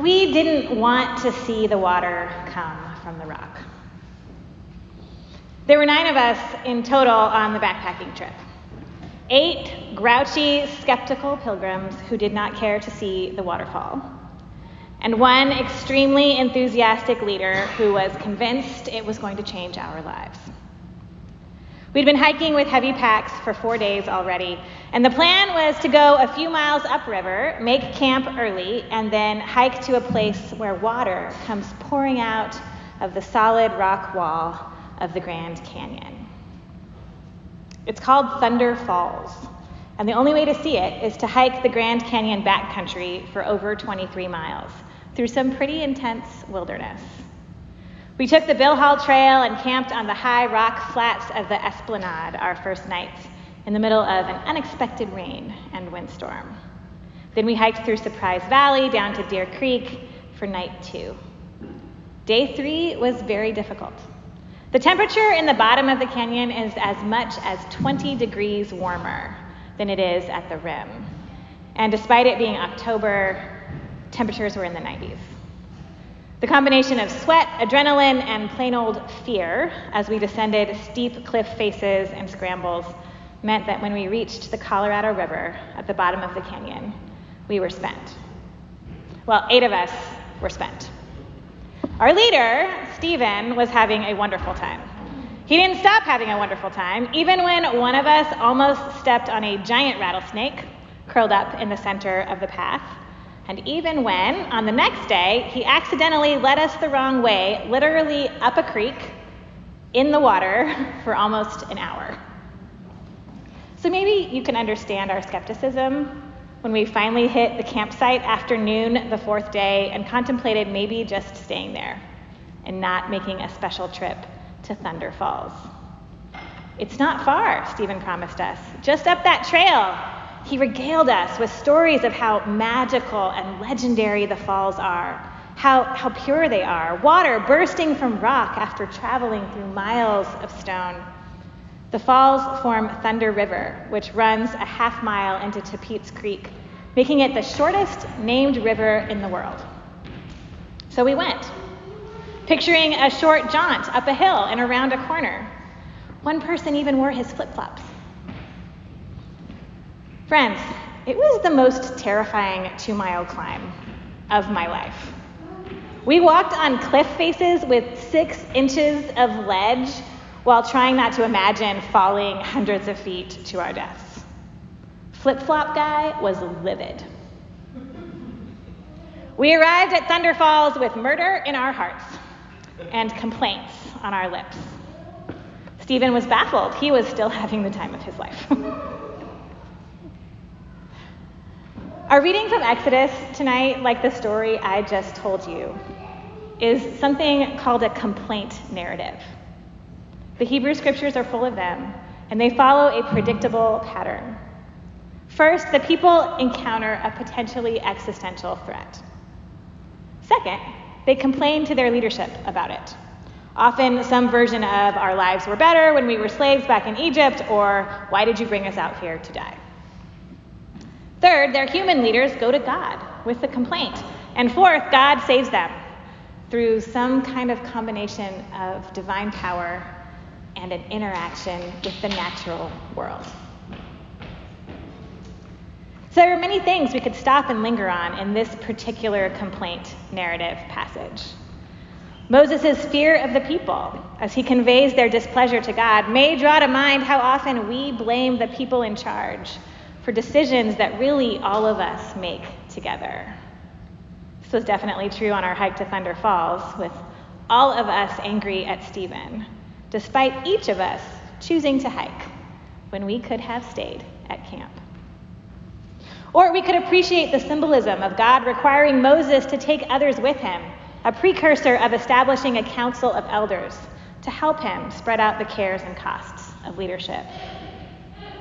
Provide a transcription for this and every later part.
We didn't want to see the water come from the rock. There were nine of us in total on the backpacking trip. Eight grouchy, skeptical pilgrims who did not care to see the waterfall. And one extremely enthusiastic leader who was convinced it was going to change our lives. We'd been hiking with heavy packs for four days already, and the plan was to go a few miles upriver, make camp early, and then hike to a place where water comes pouring out of the solid rock wall of the Grand Canyon. It's called Thunder Falls, and the only way to see it is to hike the Grand Canyon backcountry for over 23 miles through some pretty intense wilderness. We took the Bill Hall Trail and camped on the high rock flats of the Esplanade our first night in the middle of an unexpected rain and windstorm. Then we hiked through Surprise Valley down to Deer Creek for night two. Day three was very difficult. The temperature in the bottom of the canyon is as much as 20 degrees warmer than it is at the rim. And despite it being October, temperatures were in the 90s. The combination of sweat, adrenaline, and plain old fear as we descended steep cliff faces and scrambles meant that when we reached the Colorado River at the bottom of the canyon, we were spent. Well, eight of us were spent. Our leader, Stephen, was having a wonderful time. He didn't stop having a wonderful time, even when one of us almost stepped on a giant rattlesnake curled up in the center of the path. And even when, on the next day, he accidentally led us the wrong way, literally up a creek in the water for almost an hour. So maybe you can understand our skepticism when we finally hit the campsite after noon the fourth day and contemplated maybe just staying there and not making a special trip to Thunder Falls. It's not far, Stephen promised us. Just up that trail. He regaled us with stories of how magical and legendary the falls are, how, how pure they are, water bursting from rock after traveling through miles of stone. The falls form Thunder River, which runs a half mile into Tapeats Creek, making it the shortest named river in the world. So we went, picturing a short jaunt up a hill and around a corner. One person even wore his flip flops. Friends, it was the most terrifying two mile climb of my life. We walked on cliff faces with six inches of ledge while trying not to imagine falling hundreds of feet to our deaths. Flip flop guy was livid. We arrived at Thunder Falls with murder in our hearts and complaints on our lips. Stephen was baffled. He was still having the time of his life. our reading from Exodus tonight, like the story I just told you, is something called a complaint narrative. The Hebrew scriptures are full of them, and they follow a predictable pattern. First, the people encounter a potentially existential threat. Second, they complain to their leadership about it. Often, some version of our lives were better when we were slaves back in Egypt, or why did you bring us out here to die? Third, their human leaders go to God with the complaint. And fourth, God saves them through some kind of combination of divine power and an interaction with the natural world. So there are many things we could stop and linger on in this particular complaint narrative passage. Moses' fear of the people, as he conveys their displeasure to God, may draw to mind how often we blame the people in charge for decisions that really all of us make together. This was definitely true on our hike to Thunder Falls, with all of us angry at Stephen despite each of us choosing to hike when we could have stayed at camp. Or we could appreciate the symbolism of God requiring Moses to take others with him, a precursor of establishing a council of elders to help him spread out the cares and costs of leadership.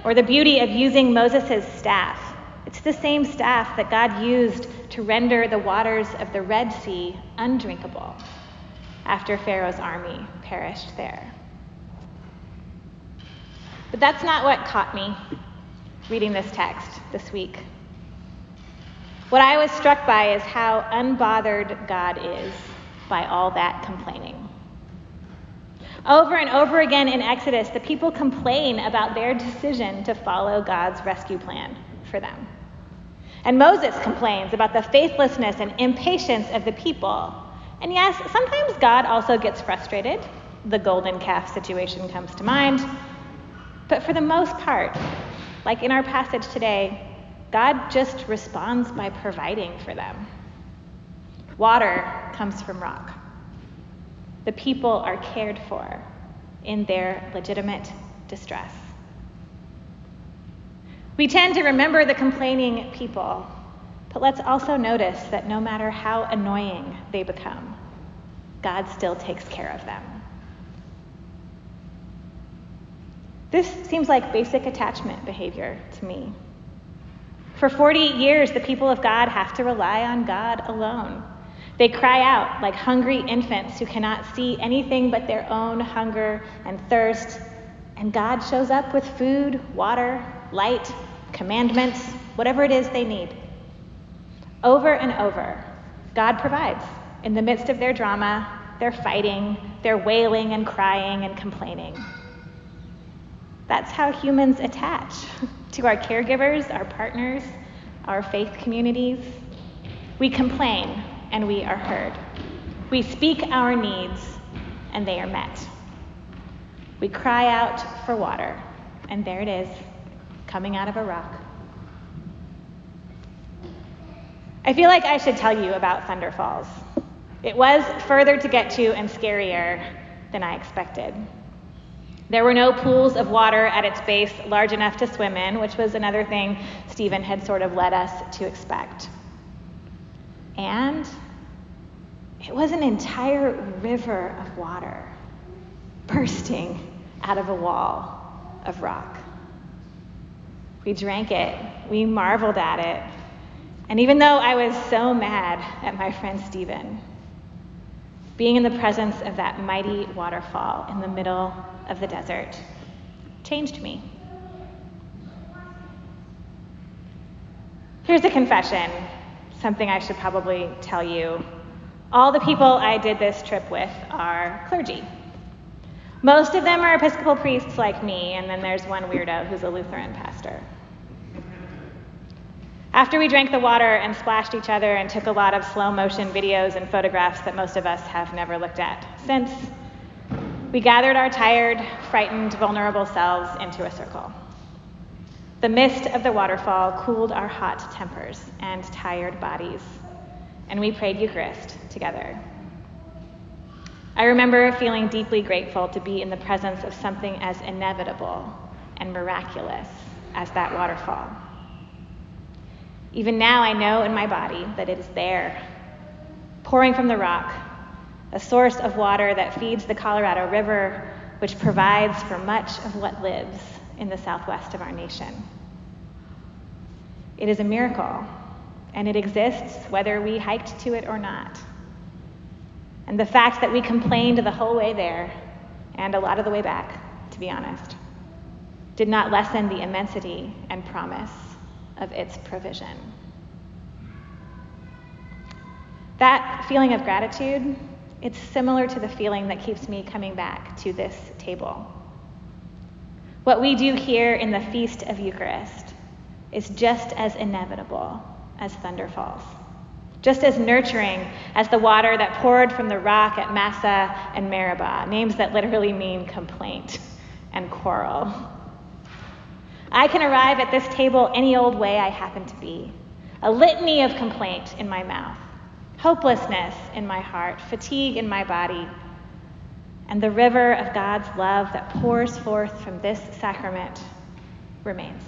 Or the beauty of using Moses' staff. It's the same staff that God used to render the waters of the Red Sea undrinkable after Pharaoh's army perished there. But that's not what caught me reading this text this week. What I was struck by is how unbothered God is by all that complaining. Over and over again in Exodus, the people complain about their decision to follow God's rescue plan for them. And Moses complains about the faithlessness and impatience of the people. And yes, sometimes God also gets frustrated. The golden calf situation comes to mind. But for the most part, like in our passage today, God just responds by providing for them. Water comes from rock. The people are cared for in their legitimate distress. We tend to remember the complaining people, but let's also notice that no matter how annoying they become, God still takes care of them. This seems like basic attachment behavior to me. For 40 years, the people of God have to rely on God alone. They cry out like hungry infants who cannot see anything but their own hunger and thirst, and God shows up with food, water, light, commandments, whatever it is they need. Over and over, God provides in the midst of their drama, their fighting, their wailing and crying and complaining. That's how humans attach to our caregivers, our partners, our faith communities. We complain and we are heard. We speak our needs and they are met. We cry out for water, and there it is, coming out of a rock. I feel like I should tell you about Thunder Falls. It was further to get to and scarier than I expected. There were no pools of water at its base large enough to swim in, which was another thing Stephen had sort of led us to expect. And it was an entire river of water bursting out of a wall of rock. We drank it, we marveled at it, and even though I was so mad at my friend Stephen, being in the presence of that mighty waterfall in the middle of the desert changed me. Here's a confession, something I should probably tell you. All the people I did this trip with are clergy. Most of them are Episcopal priests like me, and then there's one weirdo who's a Lutheran pastor. After we drank the water and splashed each other and took a lot of slow motion videos and photographs that most of us have never looked at since, we gathered our tired, frightened, vulnerable selves into a circle. The mist of the waterfall cooled our hot tempers and tired bodies, and we prayed Eucharist together. I remember feeling deeply grateful to be in the presence of something as inevitable and miraculous as that waterfall. Even now, I know in my body that it is there, pouring from the rock, a source of water that feeds the Colorado River, which provides for much of what lives in the southwest of our nation. It is a miracle, and it exists whether we hiked to it or not. And the fact that we complained the whole way there, and a lot of the way back, to be honest, did not lessen the immensity and promise of its provision. That feeling of gratitude, it's similar to the feeling that keeps me coming back to this table. What we do here in the Feast of Eucharist is just as inevitable as thunder falls, just as nurturing as the water that poured from the rock at Massah and Meribah, names that literally mean complaint and quarrel. I can arrive at this table any old way I happen to be, a litany of complaint in my mouth, hopelessness in my heart, fatigue in my body, and the river of God's love that pours forth from this sacrament remains.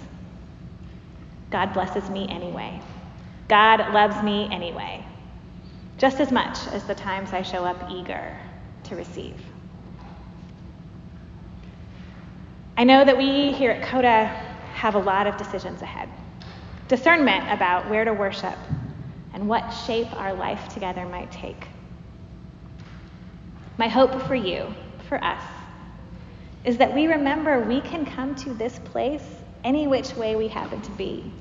God blesses me anyway. God loves me anyway, just as much as the times I show up eager to receive. I know that we here at COTA have a lot of decisions ahead. Discernment about where to worship and what shape our life together might take. My hope for you, for us, is that we remember we can come to this place any which way we happen to be.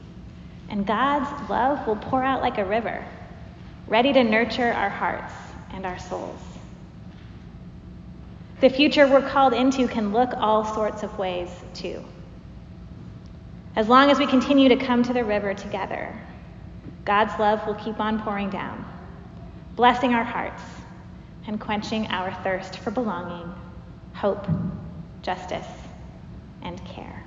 And God's love will pour out like a river, ready to nurture our hearts and our souls. The future we're called into can look all sorts of ways, too. As long as we continue to come to the river together, God's love will keep on pouring down, blessing our hearts and quenching our thirst for belonging, hope, justice, and care.